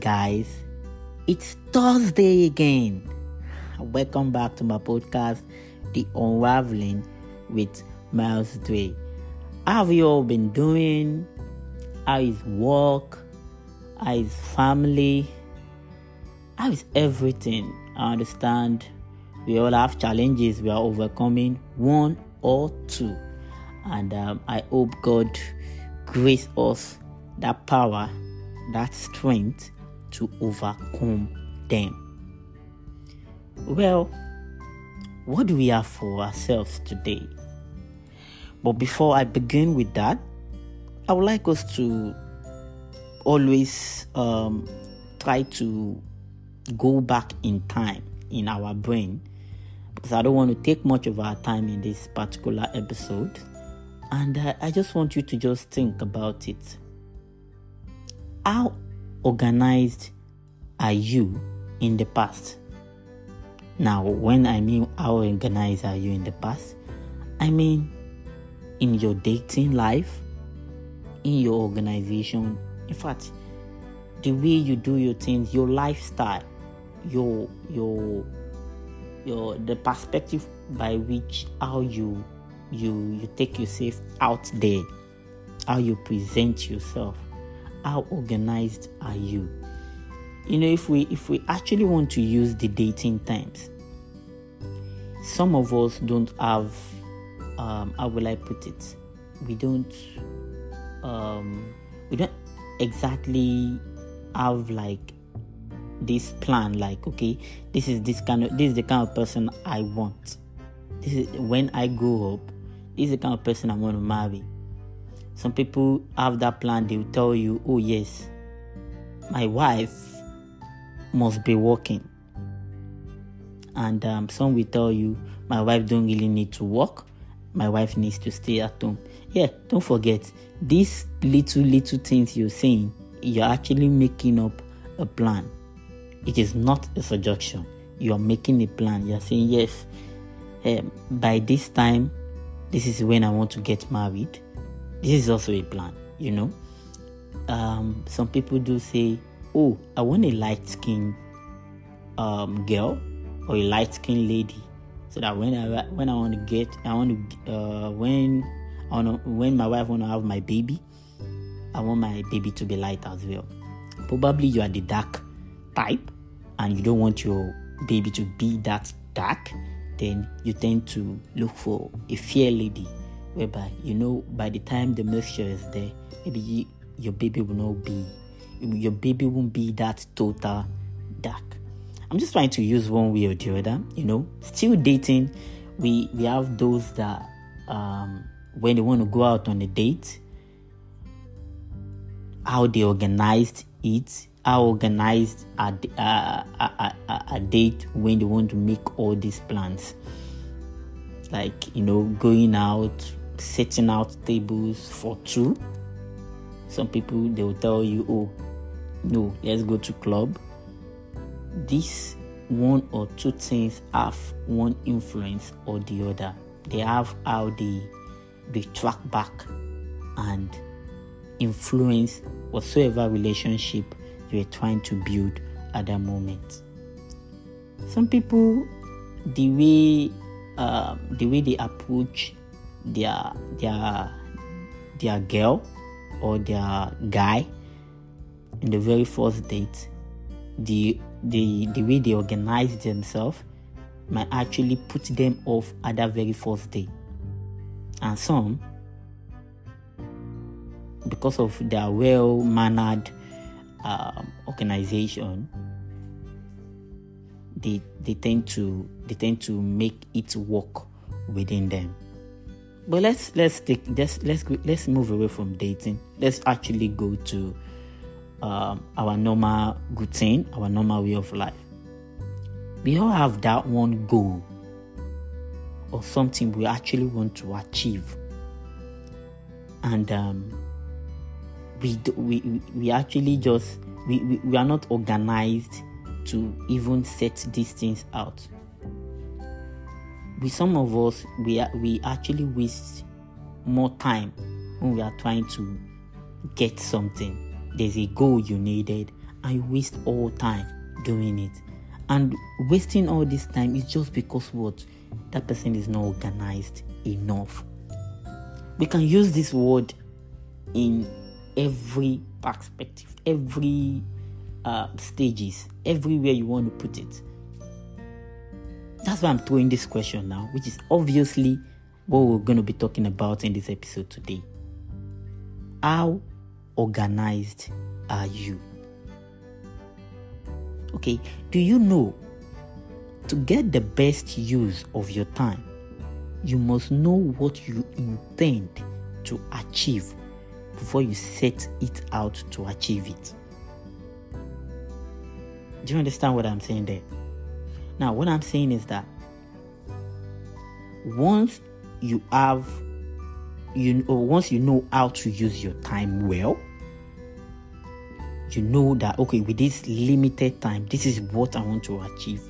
guys. It's Thursday again. Welcome back to my podcast, The Unraveling with Miles Dway. How have you all been doing? How is work? How is family? How is everything? I understand we all have challenges we are overcoming, one or two. And um, I hope God grace us that power, that strength to overcome them. Well, what do we have for ourselves today? But before I begin with that, I would like us to always um, try to go back in time in our brain because I don't want to take much of our time in this particular episode. And uh, I just want you to just think about it. How organized are you in the past? Now, when I mean how organized are you in the past, I mean in your dating life, in your organization, in fact, the way you do your things, your lifestyle, your your your the perspective by which how you you you take yourself out there, how you present yourself, how organized are you? You know, if we if we actually want to use the dating times some of us don't have um how will I put it? We don't um we don't exactly have like this plan like okay this is this kind of this is the kind of person i want this is when i grow up this is the kind of person i want to marry some people have that plan they will tell you oh yes my wife must be working. And um, some will tell you my wife don't really need to work. My wife needs to stay at home. Yeah don't forget these little little things you're saying you're actually making up a plan. It is not a suggestion. You are making a plan. You are saying yes um, by this time this is when i want to get married this is also a plan you know. Um, some people do say oh i want a light skinned um, girl or a light skinned lady so that when i when i want to get i want to uh, when I want to, when my wife want to have my baby i want my baby to be light as well. Probably you are the dark type and you don't want your baby to be that dark, then you tend to look for a fair lady whereby you know by the time the mixture is there, maybe you, your baby will not be your baby won't be that total dark. I'm just trying to use one way or the other, you know. Still dating, we we have those that um, when they want to go out on a date, how they organized it how organized a, a, a, a, a date when they want to make all these plans like you know going out setting out tables for two. Some people they will tell you oh no let's go to club. This one or two things have one influence or the other. They have how they they track back and influence whatsoever relationship you are trying to build at that moment. Some people, the way uh, the way they approach their their their girl or their guy in the very first date, the the the way they organize themselves might actually put them off at that very first day. And some, because of their well mannered um, organization they they tend to they tend to make it work within them but let's let's take let's let's let's move away from dating. Let's actually go to um, our normal routine our normal way of life. We all have that one goal or something we actually want to achieve. And um, we, we we actually just we, we, we are not organized to even set these things out with some of us we are, we actually waste more time when we are trying to get something there's a goal you needed and you waste all time doing it. And wasting all this time is just because what that person is not organized enough. We can use this word in every perspective, every uh, stages, everywhere you want to put it. That's why I'm throwing this question now, which is obviously what we're going to be talking about in this episode today. How organized are you? Okay, do you know to get the best use of your time, you must know what you intend to achieve before you set it out to achieve it. Do you understand what I'm saying there? Now, what I'm saying is that once you have you once you know how to use your time well, you know that okay, with this limited time, this is what I want to achieve.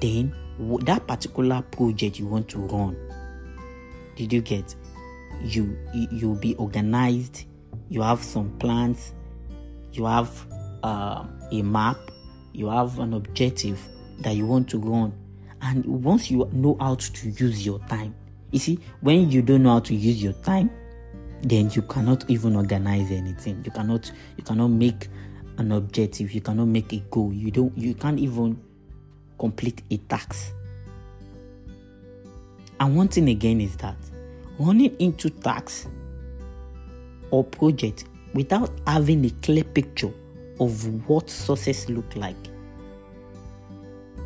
Then that particular project you want to run, did you get? You you'll be organized. You have some plans. You have uh, a map. You have an objective that you want to go on. And once you know how to use your time, you see, when you don't know how to use your time, then you cannot even organize anything. You cannot you cannot make an objective. You cannot make a goal. You don't you can't even complete a task. And one thing again is that running into tasks or project without having a clear picture of what success look like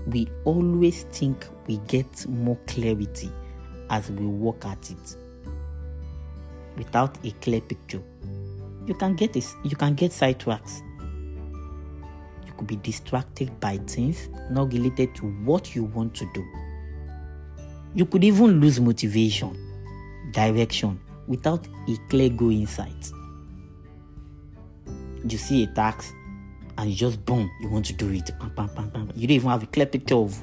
we always think we get more clarity as we work at it. Without a clear picture you can get this you can get sidetracked you could be distracted by things not related to what you want to do. You could even lose motivation direction without a clear goal insight. You see a task and you just boom, you want to do it. Bam, bam, bam, bam. You don't even have a clear picture of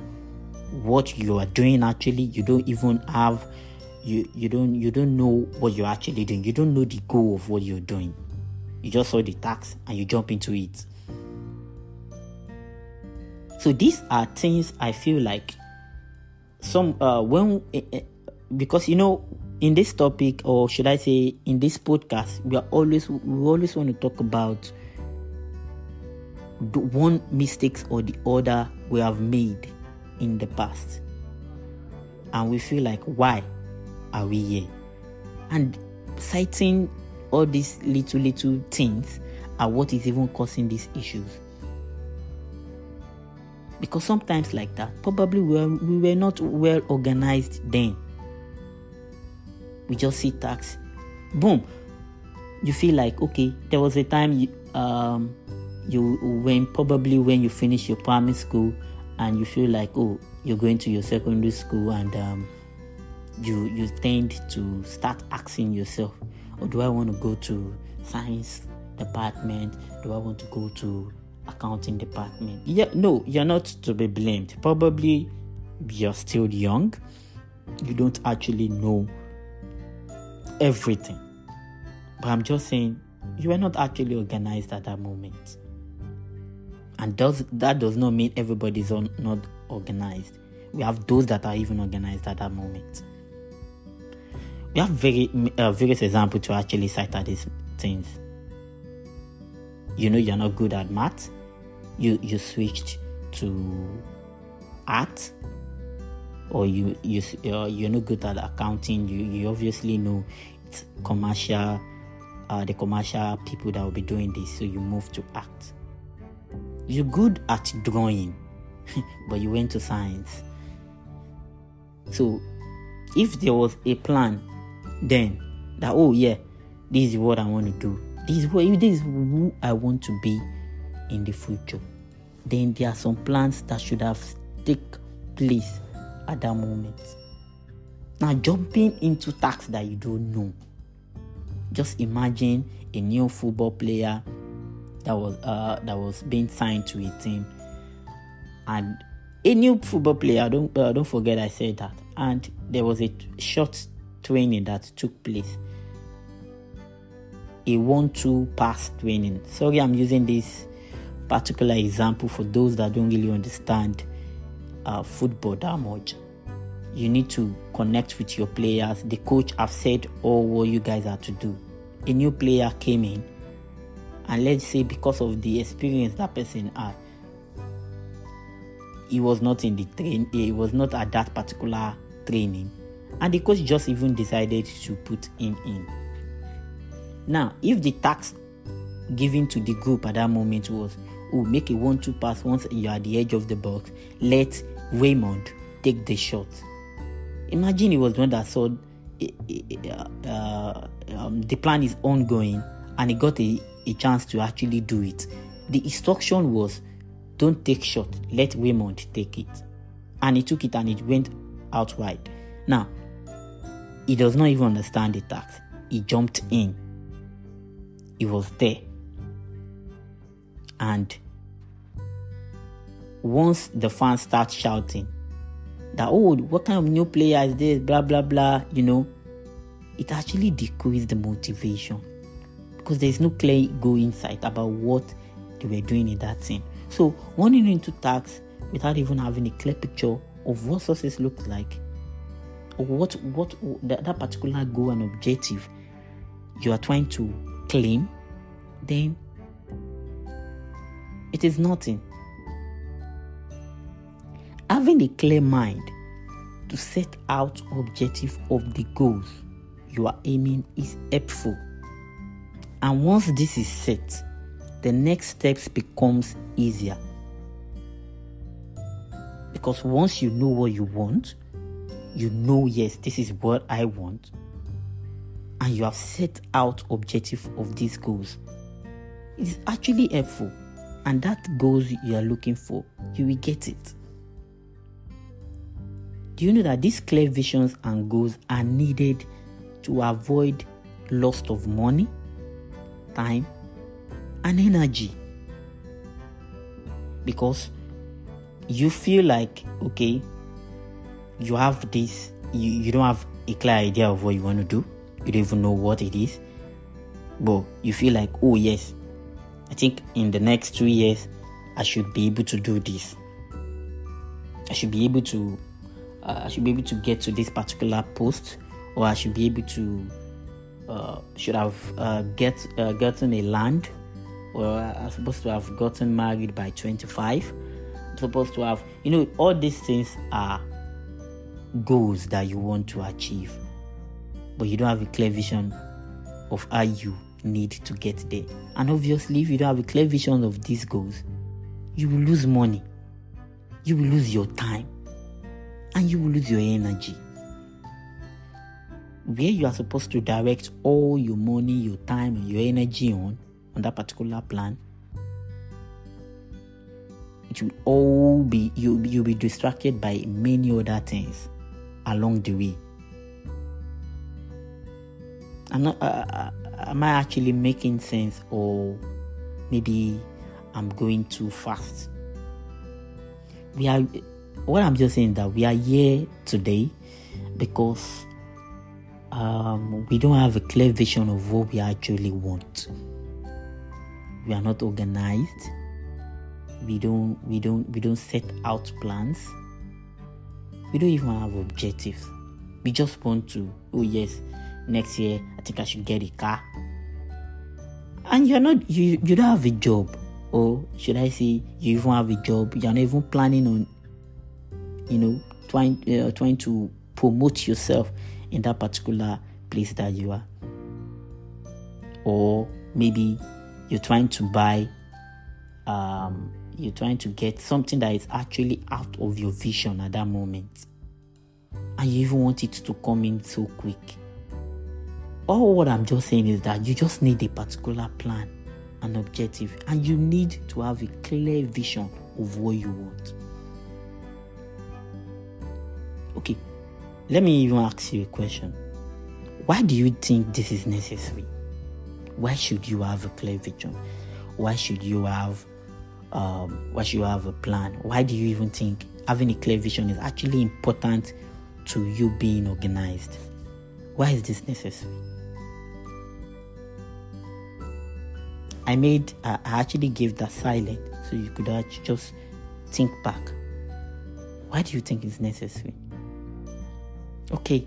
what you are doing actually. You don't even have you you don't you don't know what you're actually doing. You don't know the goal of what you're doing. You just saw the tax and you jump into it. So these are things I feel like some uh when uh, because you know in this topic or should I say in this podcast we are always we always want to talk about one mistakes or the other we have made in the past. And we feel like why are we here? And citing all these little little things are what is even causing these issues. Because sometimes like that probably we were, we were not well organized then. We just see tax. Boom. You feel like okay there was a time you, um, you when probably when you finish your primary school and you feel like oh you're going to your secondary school and um, you you tend to start asking yourself oh do i want to go to science department? Do i want to go to accounting department? Yeah no you're not to be blamed. Probably you're still young. You don't actually know everything. But i'm just saying you are not actually organized at that moment and does that does not mean everybody's on, not organized. We have those that are even organized at that moment. We have very uh, various examples to actually cite at these things. You know you're not good at math. You you switched to art. Or you you uh, you're not good at accounting. You you obviously know it's commercial uh, the commercial people that will be doing this. So you move to art you're good at drawing, but you went to science. So, if there was a plan, then that oh yeah, this is what I want to do. This is what this is who I want to be in the future. Then there are some plans that should have take place at that moment. Now jumping into tasks that you don't know. Just imagine a new football player that was uh, that was being signed to a team, and a new football player. Don't uh, don't forget I said that. And there was a short training that took place. a one-two pass training. Sorry, I'm using this particular example for those that don't really understand uh, football that much. You need to connect with your players. The coach have said all what you guys are to do. A new player came in, and let's say because of the experience that person had, he was not in the train. He was not at that particular training, and the coach just even decided to put him in. Now, if the task given to the group at that moment was, oh, make a one-two pass once you're at the edge of the box, let Raymond take the shot. Imagine he was one that saw uh, uh, um, the plan is ongoing and he got a, a chance to actually do it. The instruction was don't take shot, let Raymond take it. And he took it and it went out wide. Now, he does not even understand the tax. He jumped in he was there. And once the fans start shouting that, oh, what kind of new player is this? Blah, blah, blah, you know, it actually decreased the motivation because there's no clear go insight about what they were doing in that scene. So, running into tax without even having a clear picture of what success looks like or what what that, that particular goal and objective you are trying to claim, then it is nothing. Having a clear mind to set out objective of the goals you are aiming is helpful. And once this is set, the next steps becomes easier. Because once you know what you want, you know yes, this is what I want. And you have set out objective of these goals. It is actually helpful. And that goals you are looking for you will get it. Do you know that these clear visions and goals are needed to avoid loss of money time and energy. Because you feel like okay you have this you, you don't have a clear idea of what you want to do. You don't even know what it is, but you feel like, oh, yes, I think in the next two years, I should be able to do this. I should be able to, uh, I should be able to get to this particular post, or I should be able to, uh, should have uh, get uh, gotten a land, or supposed to have gotten married by 25. I'm supposed to have, you know, all these things are goals that you want to achieve but you don't have a clear vision of how you need to get there. And obviously, if you don't have a clear vision of these goals, you will lose money, you will lose your time, and you will lose your energy. Where you are supposed to direct all your money, your time, and your energy on, on that particular plan, it will all be you you'll be distracted by many other things along the way I'm not. Uh, uh, am I actually making sense, or maybe I'm going too fast? We are. What I'm just saying that we are here today because um, we don't have a clear vision of what we actually want. We are not organized. We don't. We don't. We don't set out plans. We don't even have objectives. We just want to. Oh yes, next year I think I should get a car. And you're not you you don't have a job, or should I say you even have a job? You're not even planning on, you know, trying uh, trying to promote yourself in that particular place that you are, or maybe you're trying to buy, um, you're trying to get something that is actually out of your vision at that moment, and you even want it to come in so quick. All what I'm just saying is that you just need a particular plan, an objective, and you need to have a clear vision of what you want. Let me even ask you a question. Why do you think this is necessary? Why should you have a clear vision? Why should you have um, why should you have a plan? Why do you even think having a clear vision is actually important to you being organized? Why is this necessary? I made, I actually gave that silent so you could just think back. Why do you think it's necessary? Okay,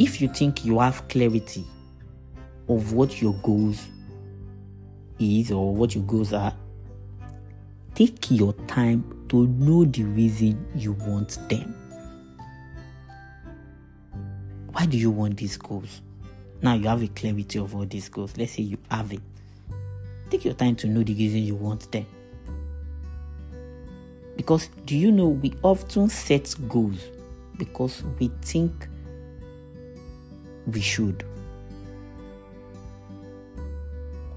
if you think you have clarity of what your goals is or what your goals are, take your time to know the reason you want them. Why do you want these goals? Now you have a clarity of all these goals. Let's say you have it. Take your time to know the reason you want them. Because do you know we often set goals because we think we should.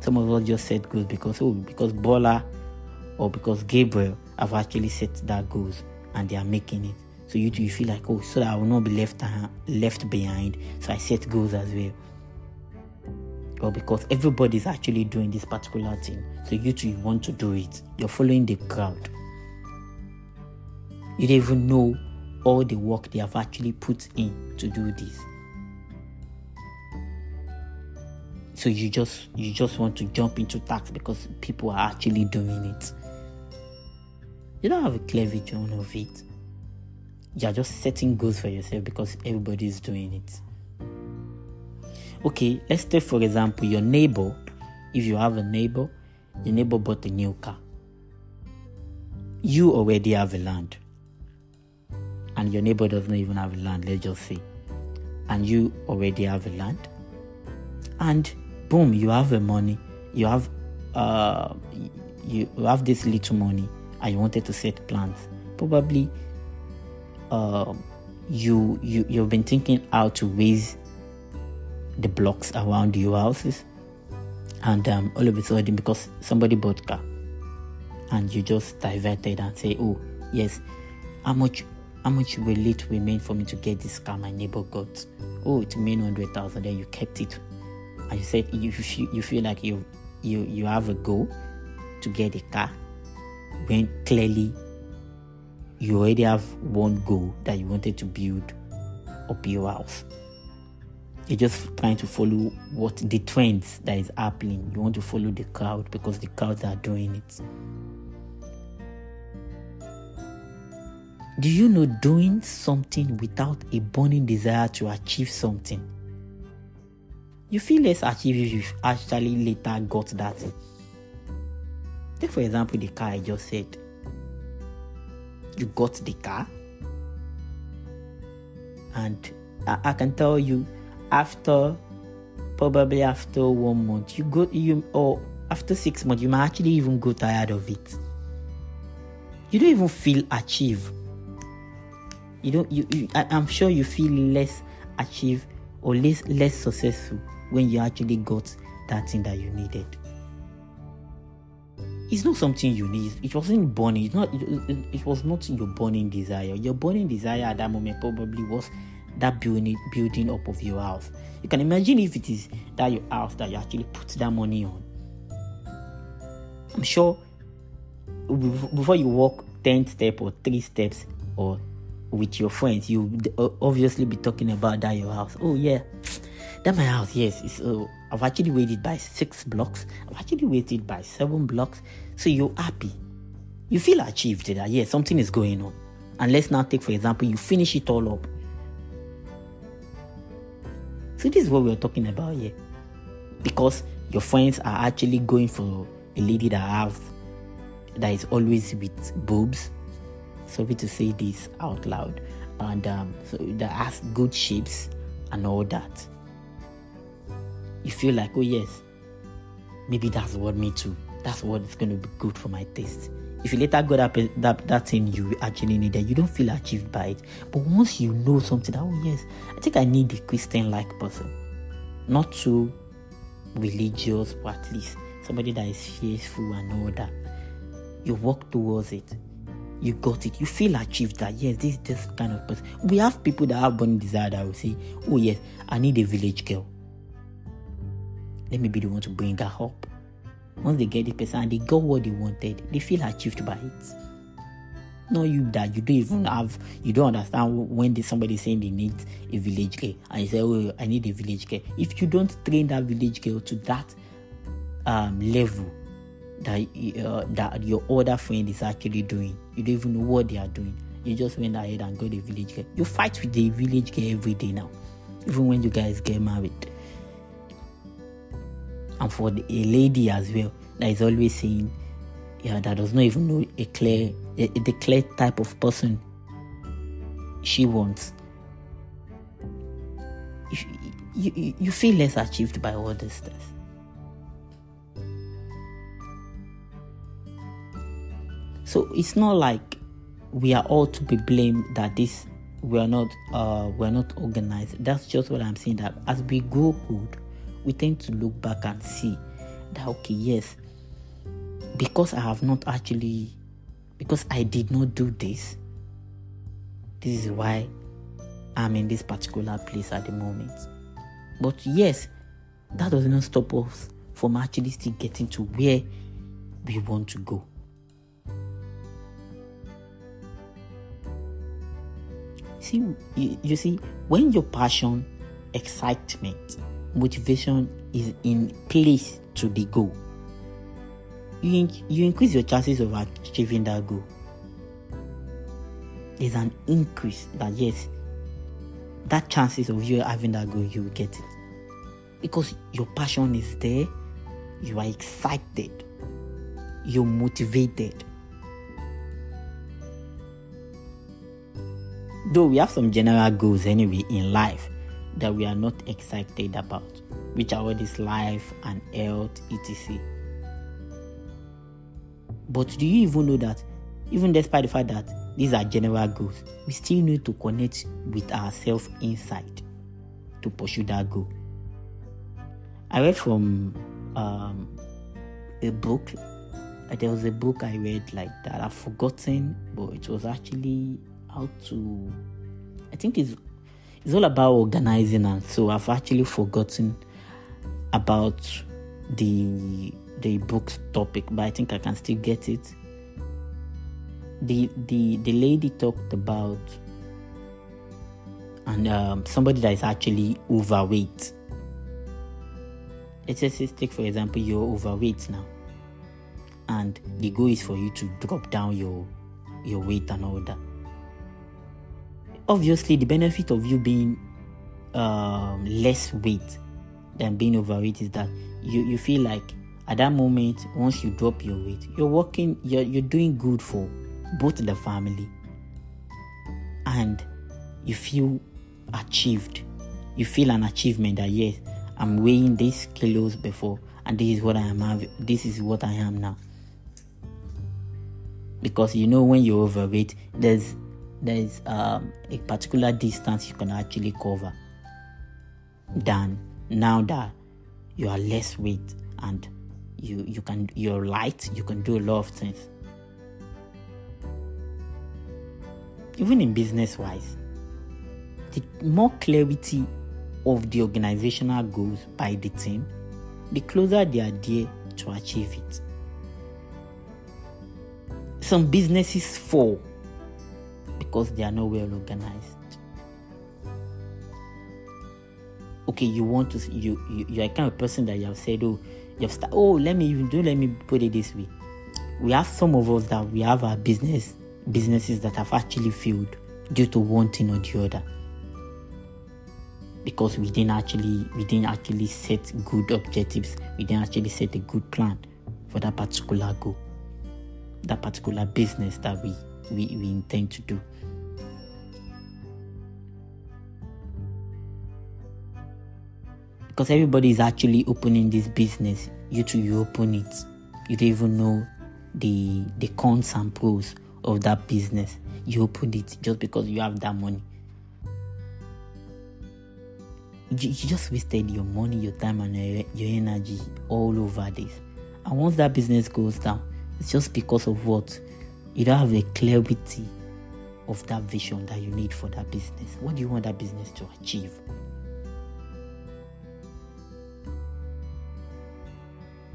Some of us just set goals because oh because Bola or because Gabriel have actually set that goals and they are making it. So you you feel like oh so that I will not be left uh, left behind. So I set goals as well. Or because everybody is actually doing this particular thing. So you too you want to do it. You're following the crowd. You don't even know all the work they have actually put in to do this. So you just you just want to jump into tax because people are actually doing it. You don't have a clear vision of it. You're just setting goals for yourself because everybody is doing it. Okay, let's take for example your neighbor. If you have a neighbor, your neighbor bought a new car. You already have a land and your neighbor doesn't even have land, let's just say, and you already have a land, and boom, you have the money, you have uh, you have this little money, and you wanted to set plans. Probably, uh, you you you've been thinking how to raise the blocks around your houses, and um, all of a sudden, because somebody bought car, and you just diverted and say, oh yes, how much how much will it remain for me to get this car my neighbor got? Oh, it remained 100,000. Then you kept it. And you said you feel, you feel like you, you, you have a goal to get a car when clearly you already have one goal that you wanted to build up your house. You're just trying to follow what the trends that is happening. You want to follow the crowd because the crowds are doing it. Do you know doing something without a burning desire to achieve something? You feel less achieved if you've actually later got that. Take for example the car I just said. You got the car, and I, I can tell you after probably after one month you go you or after six months you might actually even go tired of it. You don't even feel achieved you don't you, you I, i'm sure you feel less achieved or less less successful when you actually got that thing that you needed. It's not something you need. It wasn't burning it's not it, it was not your burning desire. Your burning desire at that moment probably was that building building up of your house. You can imagine if it is that your house that you actually put that money on. I'm sure before you walk 10 steps or 3 steps or with your friends, you obviously be talking about that your house. Oh yeah, that my house. Yes, uh, I've actually waited by six blocks. I've actually waited by seven blocks. So you're happy. You feel achieved that yeah something is going on. And let's now take for example you finish it all up. So this is what we're talking about here, because your friends are actually going for a lady that have that is always with boobs sorry to say this out loud, and um, so that has good shapes and all that. You feel like, oh yes, maybe that's what me too. That's what is going to be good for my taste. If you later got that, that that thing you actually needed, you don't feel achieved by it. But once you know something, that, oh yes, I think I need a Christian-like person, not too religious, but at least somebody that is faithful and all that. You walk towards it you got it. You feel achieved that yes, this this kind of person. We have people that have burning desire that will say, Oh yes, I need a village girl. Let me be the one to bring her up. Once they get the person and they got what they wanted, they feel achieved by it. Not you that you don't even have, you don't understand when somebody saying they need a village girl and you say, Oh, I need a village girl. If you don't train that village girl to that um, level that uh, that your other friend is actually doing. You don't even know what they are doing. You just went ahead and got a village girl. You fight with the village girl every day now, even when you guys get married. And for the, a lady as well that is always saying, yeah, that does not even know a clear, a, a, clear type of person she wants. You, you, you feel less achieved by all this stuff. So it's not like we are all to be blamed that this we are not uh we are not organized. That's just what I'm saying. That as we grow old, we tend to look back and see that okay, yes, because I have not actually because I did not do this, this is why I'm in this particular place at the moment. But yes, that does not stop us from actually still getting to where we want to go. See, you, you see, when your passion, excitement, motivation is in place to the goal, you, you increase your chances of achieving that goal. There's an increase that yes, that chances of you having that goal, you will get it. Because your passion is there, you are excited, you're motivated Though we have some general goals anyway in life that we are not excited about, which are all this life and health, etc. But do you even know that, even despite the fact that these are general goals, we still need to connect with ourselves inside to pursue that goal? I read from um, a book. There was a book I read like that. I've forgotten, but it was actually how to I think it's it's all about organizing and so I've actually forgotten about the the book's topic, but I think I can still get it. The the the lady talked about and um, somebody that is actually overweight. Let's just take for example you're overweight now, and the goal is for you to drop down your your weight and all that obviously the benefit of you being um, less weight than being overweight is that you, you feel like at that moment once you drop your weight you're working you're, you're doing good for both the family and you feel achieved. You feel an achievement that yes i'm weighing these kilos before and this is what i am this is what i am now. Because you know when you're overweight there's there is um, a particular distance you can actually cover than now that you are less weight and you you can you're light you can do a lot of things. Even in business wise the more clarity of the organizational goals by the team the closer they are there to achieve it. Some businesses fall because they are not well organized. Okay, you want to you you you are kind of person that you have said, oh, you have start, oh, let me even do let me put it this way. We have some of us that we have our business businesses that have actually failed due to one thing or the other because we didn't actually we didn't actually set good objectives we didn't actually set a good plan for that particular goal that particular business that we we, we intend to do because everybody is actually opening this business. You too, you open it. You don't even know the the cons and pros of that business. You open it just because you have that money. You, you just wasted your money, your time, and your, your energy all over this. And once that business goes down, it's just because of what you don't have a clarity of that vision that you need for that business. What do you want that business to achieve?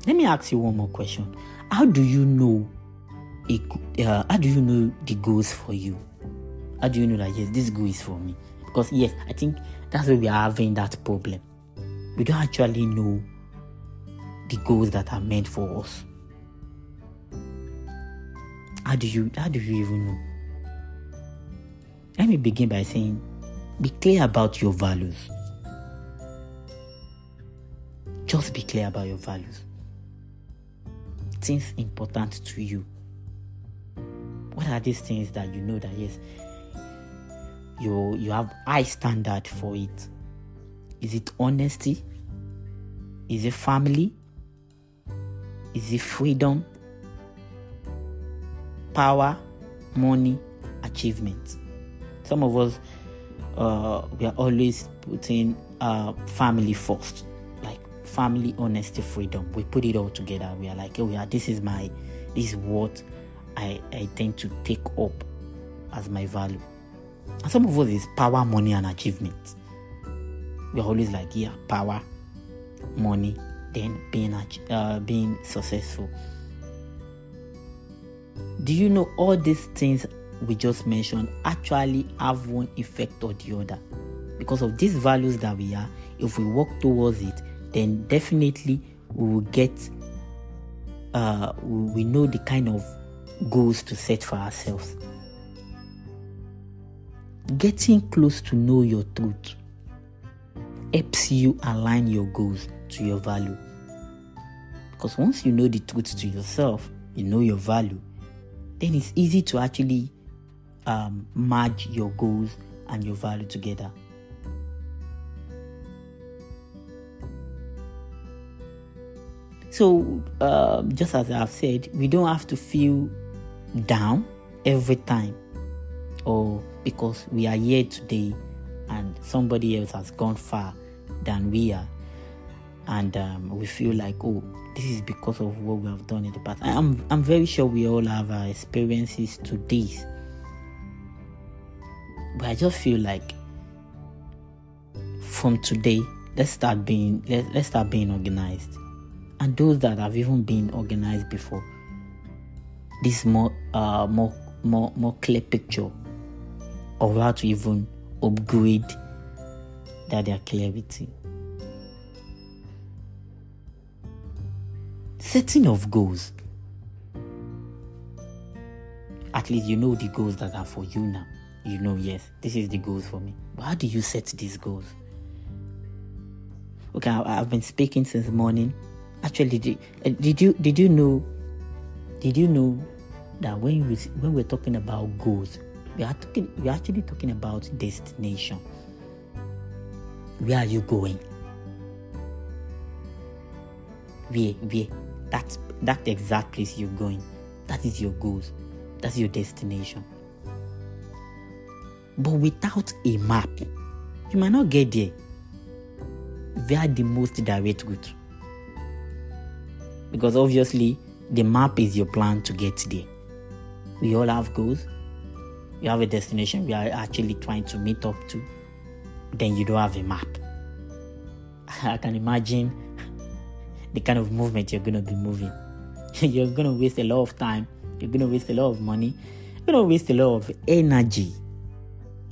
Let me ask you one more question. How do you know a, uh, how do you know the goals for you? How do you know that yes, this goal is for me? Because yes, I think that's where we are having that problem. We don't actually know the goals that are meant for us? How do you how do you even know? Let me begin by saying be clear about your values. Just be clear about your values. Things important to you. What are these things that you know that yes, you you have high standard for it? Is it honesty? Is it family? Is it freedom? Power, money, achievement. Some of us uh, we are always putting uh, family first, family, honesty, freedom. We put it all together. We are like, oh yeah, this is my, this is what I I tend to take up as my value. And some of us is power, money, and achievement. We are always like, yeah, power, money, then being uh, being successful. Do you know all these things we just mentioned actually have one effect or the other? Because of these values that we are, if we work towards it, then definitely we will get. Uh, we know the kind of goals to set for ourselves. Getting close to know your truth helps you align your goals to your value. Because once you know the truth to yourself, you know your value, then it's easy to actually um, merge your goals and your value together. So, um, just as I've said, we don't have to feel down every time or because we are here today and somebody else has gone far than we are. And um, we feel like oh this is because of what we have done in the past. I'm i'm very sure we all have our experiences to this. But i just feel like from today let's start being let, let's start being organized and those that have even been organized before this more uh more more more clear picture of how to even upgrade that their clarity setting of goals. At least you know the goals that are for you now. You know, yes, this is the goals for me. But how do you set these goals? Okay, I, have been speaking since morning. Actually, did, uh, did you did you know? Did you know that when we when we're talking about goals, we are talking we're actually talking about destination. Where are you going? Where where that's that exact place you're going. That is your goals. That's your destination. But without a map, you might not get there via the most direct route. Because obviously, the map is your plan to get there. We all have goals. You have a destination we are actually trying to meet up to. Then you don't have a map. I can imagine the kind of movement you're going to be moving. you're going to waste a lot of time, you're going to waste a lot of money, you're going to waste a lot of energy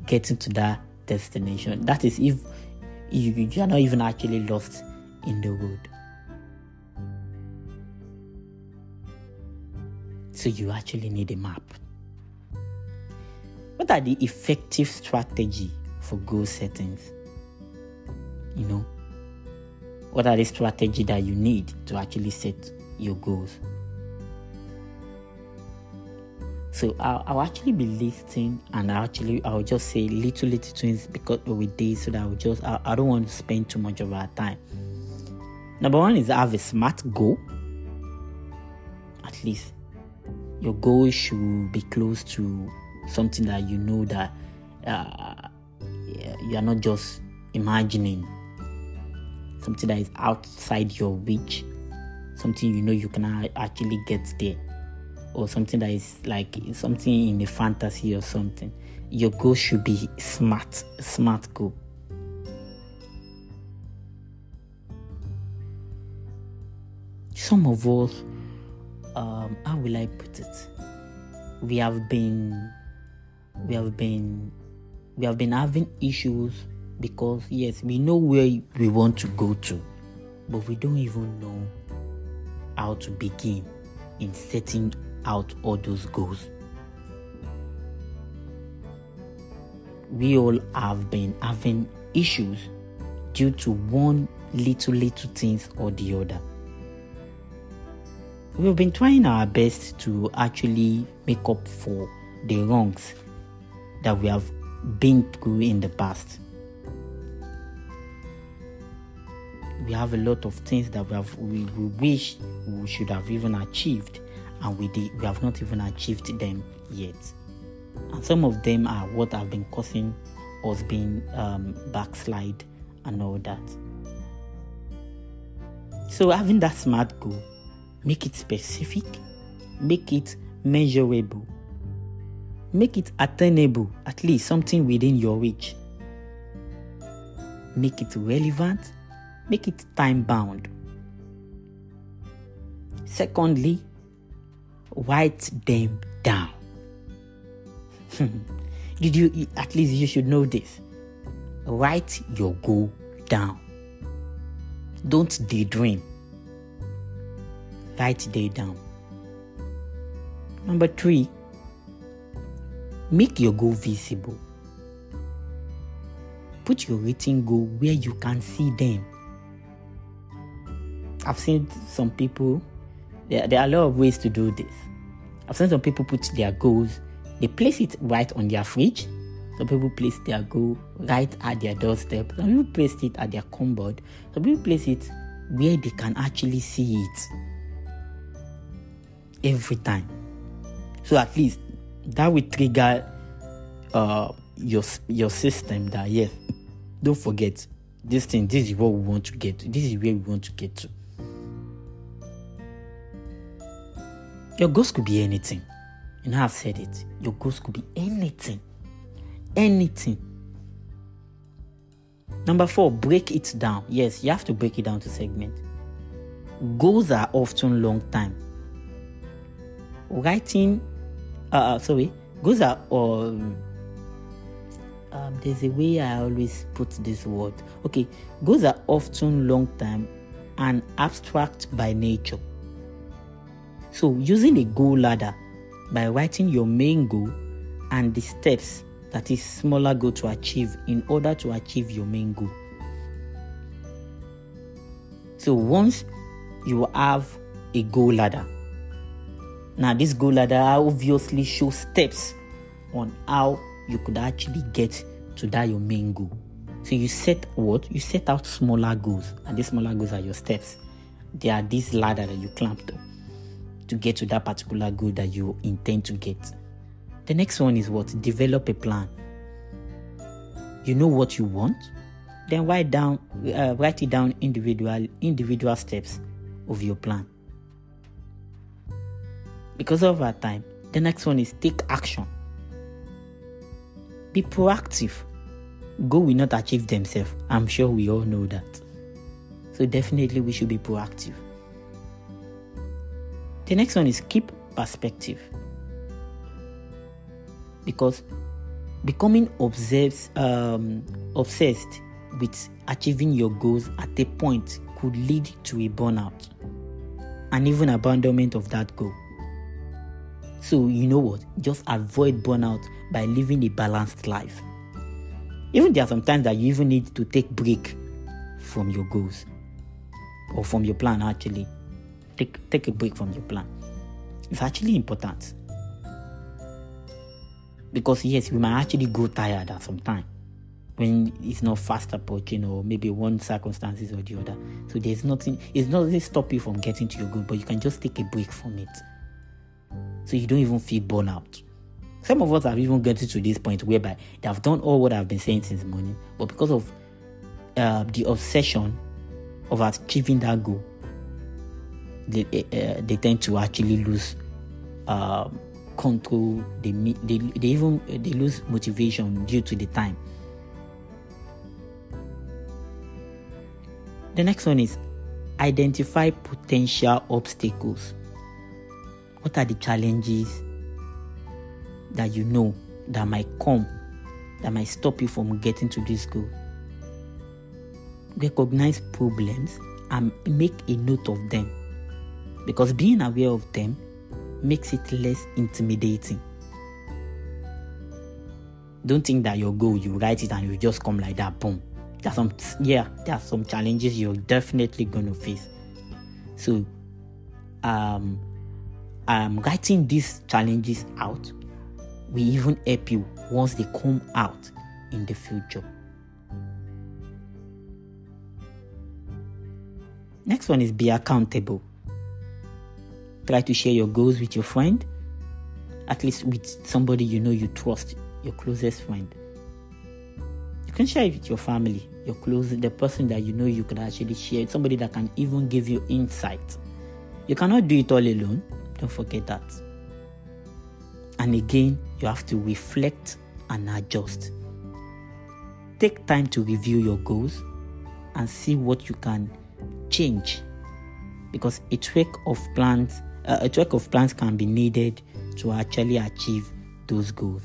getting to that destination. That is if you, you are not even actually lost in the road. So you actually need a map. What are the effective strategy for goal settings? You know, what are the strategy that you need to actually set your goals? So I'll, I'll, actually be listing and I'll actually I'll just say little little things because with this so that I will just I, I don't want to spend too much of our time. Number one is have a smart goal. At least your goal should be close to something that you know that uh, you are not just imagining something that is outside your reach, something you know you can actually get there, or something that is like something in a fantasy or something. Your goal should be smart, smart goal. Some of us, um, how will I put it? We have been, we have been, we have been having issues because yes we know where we want to go to but we don't even know how to begin in setting out all those goals. We all have been having issues due to one little, little things or the other. We've been trying our best to actually make up for the wrongs that we have been through in the past. We have a lot of things that we have we, we wish we should have even achieved and we did we have not even achieved them yet. And some of them are what have been causing us being um, backslide and all that. So having that smart goal, make it specific, make it measurable, make it attainable, at least something within your reach. Make it relevant, make it time bound. Secondly, write them down. Did you at least you should know this? Write your goal down. Don't daydream. Write day down. Number three, make your goal visible. Put your written goal where you can see them. I've seen some people, there, there are a lot of ways to do this. I've seen some people put their goals, they place it right on their fridge. Some people place their goal right at their doorstep. Some people place it at their cupboard. Some people place it where they can actually see it every time. So at least that will trigger uh, your your system that yes, don't forget this thing. This is what we want to get. To. This is where we want to get to. Your goals could be anything. You know, I've said it. Your goals could be anything. Anything. Number four, break it down. Yes, you have to break it down to segment. Goals are often long time. Writing, uh, uh sorry, goals are, um, um, there's a way I always put this word. Okay, goals are often long time and abstract by nature. So, using a goal ladder by writing your main goal and the steps that is smaller goal to achieve in order to achieve your main goal. So, once you have a goal ladder, now this goal ladder obviously shows steps on how you could actually get to that your main goal. So you set what? You set out smaller goals, and these smaller goals are your steps. They are this ladder that you clamp to to get to that particular goal that you intend to get. The next one is what? Develop a plan. You know what you want, then write down, uh, write it down individual individual steps of your plan. Because of our time, the next one is take action. Be proactive. Goal will not achieve themselves. I'm sure we all know that. So definitely we should be proactive. The next one is keep perspective. Because becoming obsessed, um, obsessed with achieving your goals at a point could lead to a burnout and even abandonment of that goal. So, you know what? Just avoid burnout by living a balanced life. Even there are some times that you even need to take break from your goals or from your plan actually take take a break from your plan. It's actually important. Because yes, we might actually go tired at some time when it's not fast approaching or maybe one circumstances or the other. So there's nothing it's not going to stop you from getting to your goal, but you can just take a break from it. So you don't even feel burnout. Some of us have even gotten to this point whereby they have done all what I've been saying since morning, but because of uh, the obsession of achieving that goal, they, uh, they tend to actually lose uh, control. They, they they even they lose motivation due to the time. The next one is identify potential obstacles. What are the challenges that you know that might come that might stop you from getting to this goal? Recognize problems and make a note of them because being aware of them makes it less intimidating. Don't think that your goal, you write it and you just come like that, boom. There's some, yeah, there are some challenges you're definitely to face. So, um, um, writing these challenges out will even help you once they come out in the future. Next one is be accountable. Try to share your goals with your friend, at least with somebody you know you trust, your closest friend. You can share it with your family, your close, the person that you know you can actually share, somebody that can even give you insight. You cannot do it all alone. Don't forget that. And again, you have to reflect and adjust. Take time to review your goals and see what you can change because a tweak of plans uh, a tweak of plans can be needed to actually achieve those goals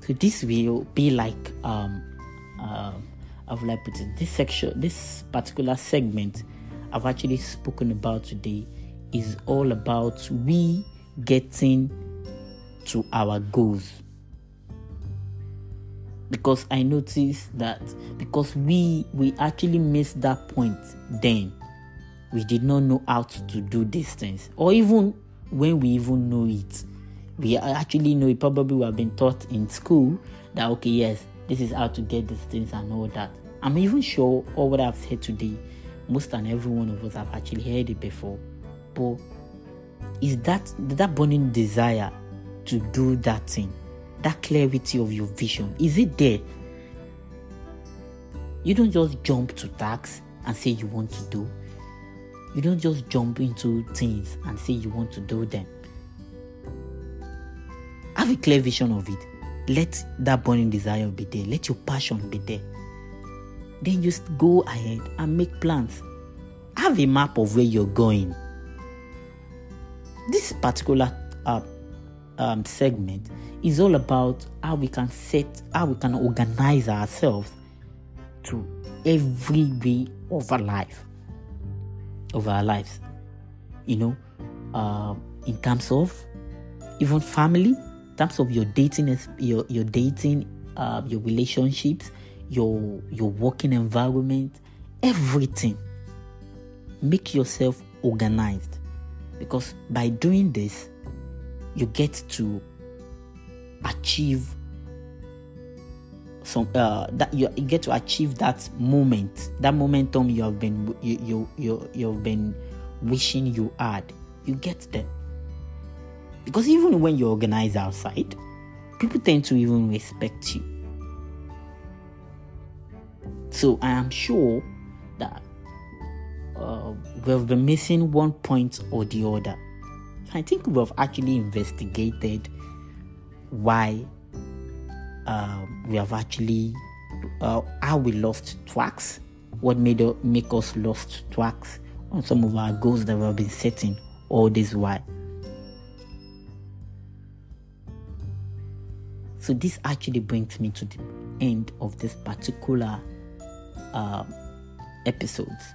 so this will be like um uh, how will I put it this section this particular segment I've actually spoken about today is all about we getting to our goals. Because I noticed that because we we actually missed that point then we did not know how to do these things. Or even when we even know it we actually know it. Probably we have been taught in school that okay yes this is how to get these things and all that. I'm even sure all what i've said today most and every one of us have actually heard it before is that that burning desire to do that thing that clarity of your vision is it there? You don't just jump to tasks and say you want to do. You don't just jump into things and say you want to do them. Have a clear vision of it. Let that burning desire be there. Let your passion be there. Then just go ahead and make plans. Have a map of where you're going this particular uh, um, segment is all about how we can set, how we can organize ourselves to every way of our life, of our lives. You know, uh, in terms of even family, in terms of your dating, your your dating, uh, your relationships, your your working environment, everything. Make yourself organized, because by doing this, you get to achieve some uh, that you, you, get to achieve that moment. That momentum you have been you, you you you've been wishing you had you get there because even when you organize outside people tend to even respect you. So i am sure uh, we've been missing one point or the other I think we've actually investigated why uh, we have actually uh, how we lost tracks, what made make us lost tracks on some of our goals that we have been setting all this while. So this actually brings me to the end of this particular uh, episodes,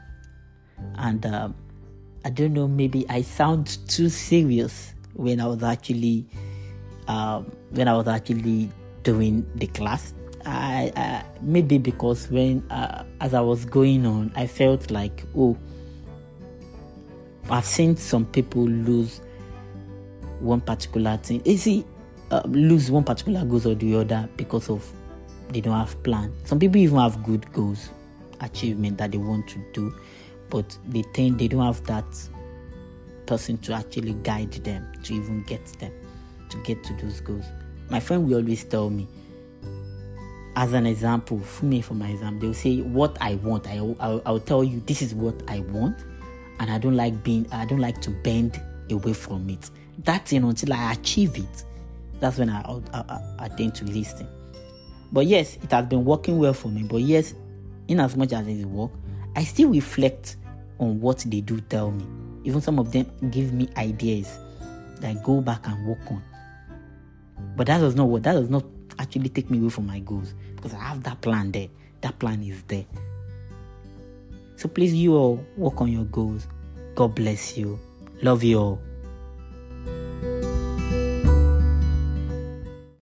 and um, I don't know, maybe I sound too serious when I was actually um, when I was actually doing the class. I, I maybe because when uh, as I was going on, I felt like oh, I've seen some people lose one particular thing. You see, uh, lose one particular goals or the other because of they don't have plan. Some people even have good goals, achievement that they want to do, but they think they don't have that person to actually guide them to even get them to get to those goals. My friend will always tell me, as an example, for me for my example, they'll say what I want. I, I'll, I'll tell you this is what I want, and I don't like being, I don't like to bend away from it. That's you know until I achieve it. That's when I, I, I, I tend to listen. But yes, it has been working well for me. But yes, in as much as it work, I still reflect on what they do tell me. Even some of them give me ideas that I go back and work on. But that does not what that does not actually take me away from my goals because I have that plan there. That plan is there. So please, you all work on your goals. God bless you. Love you all.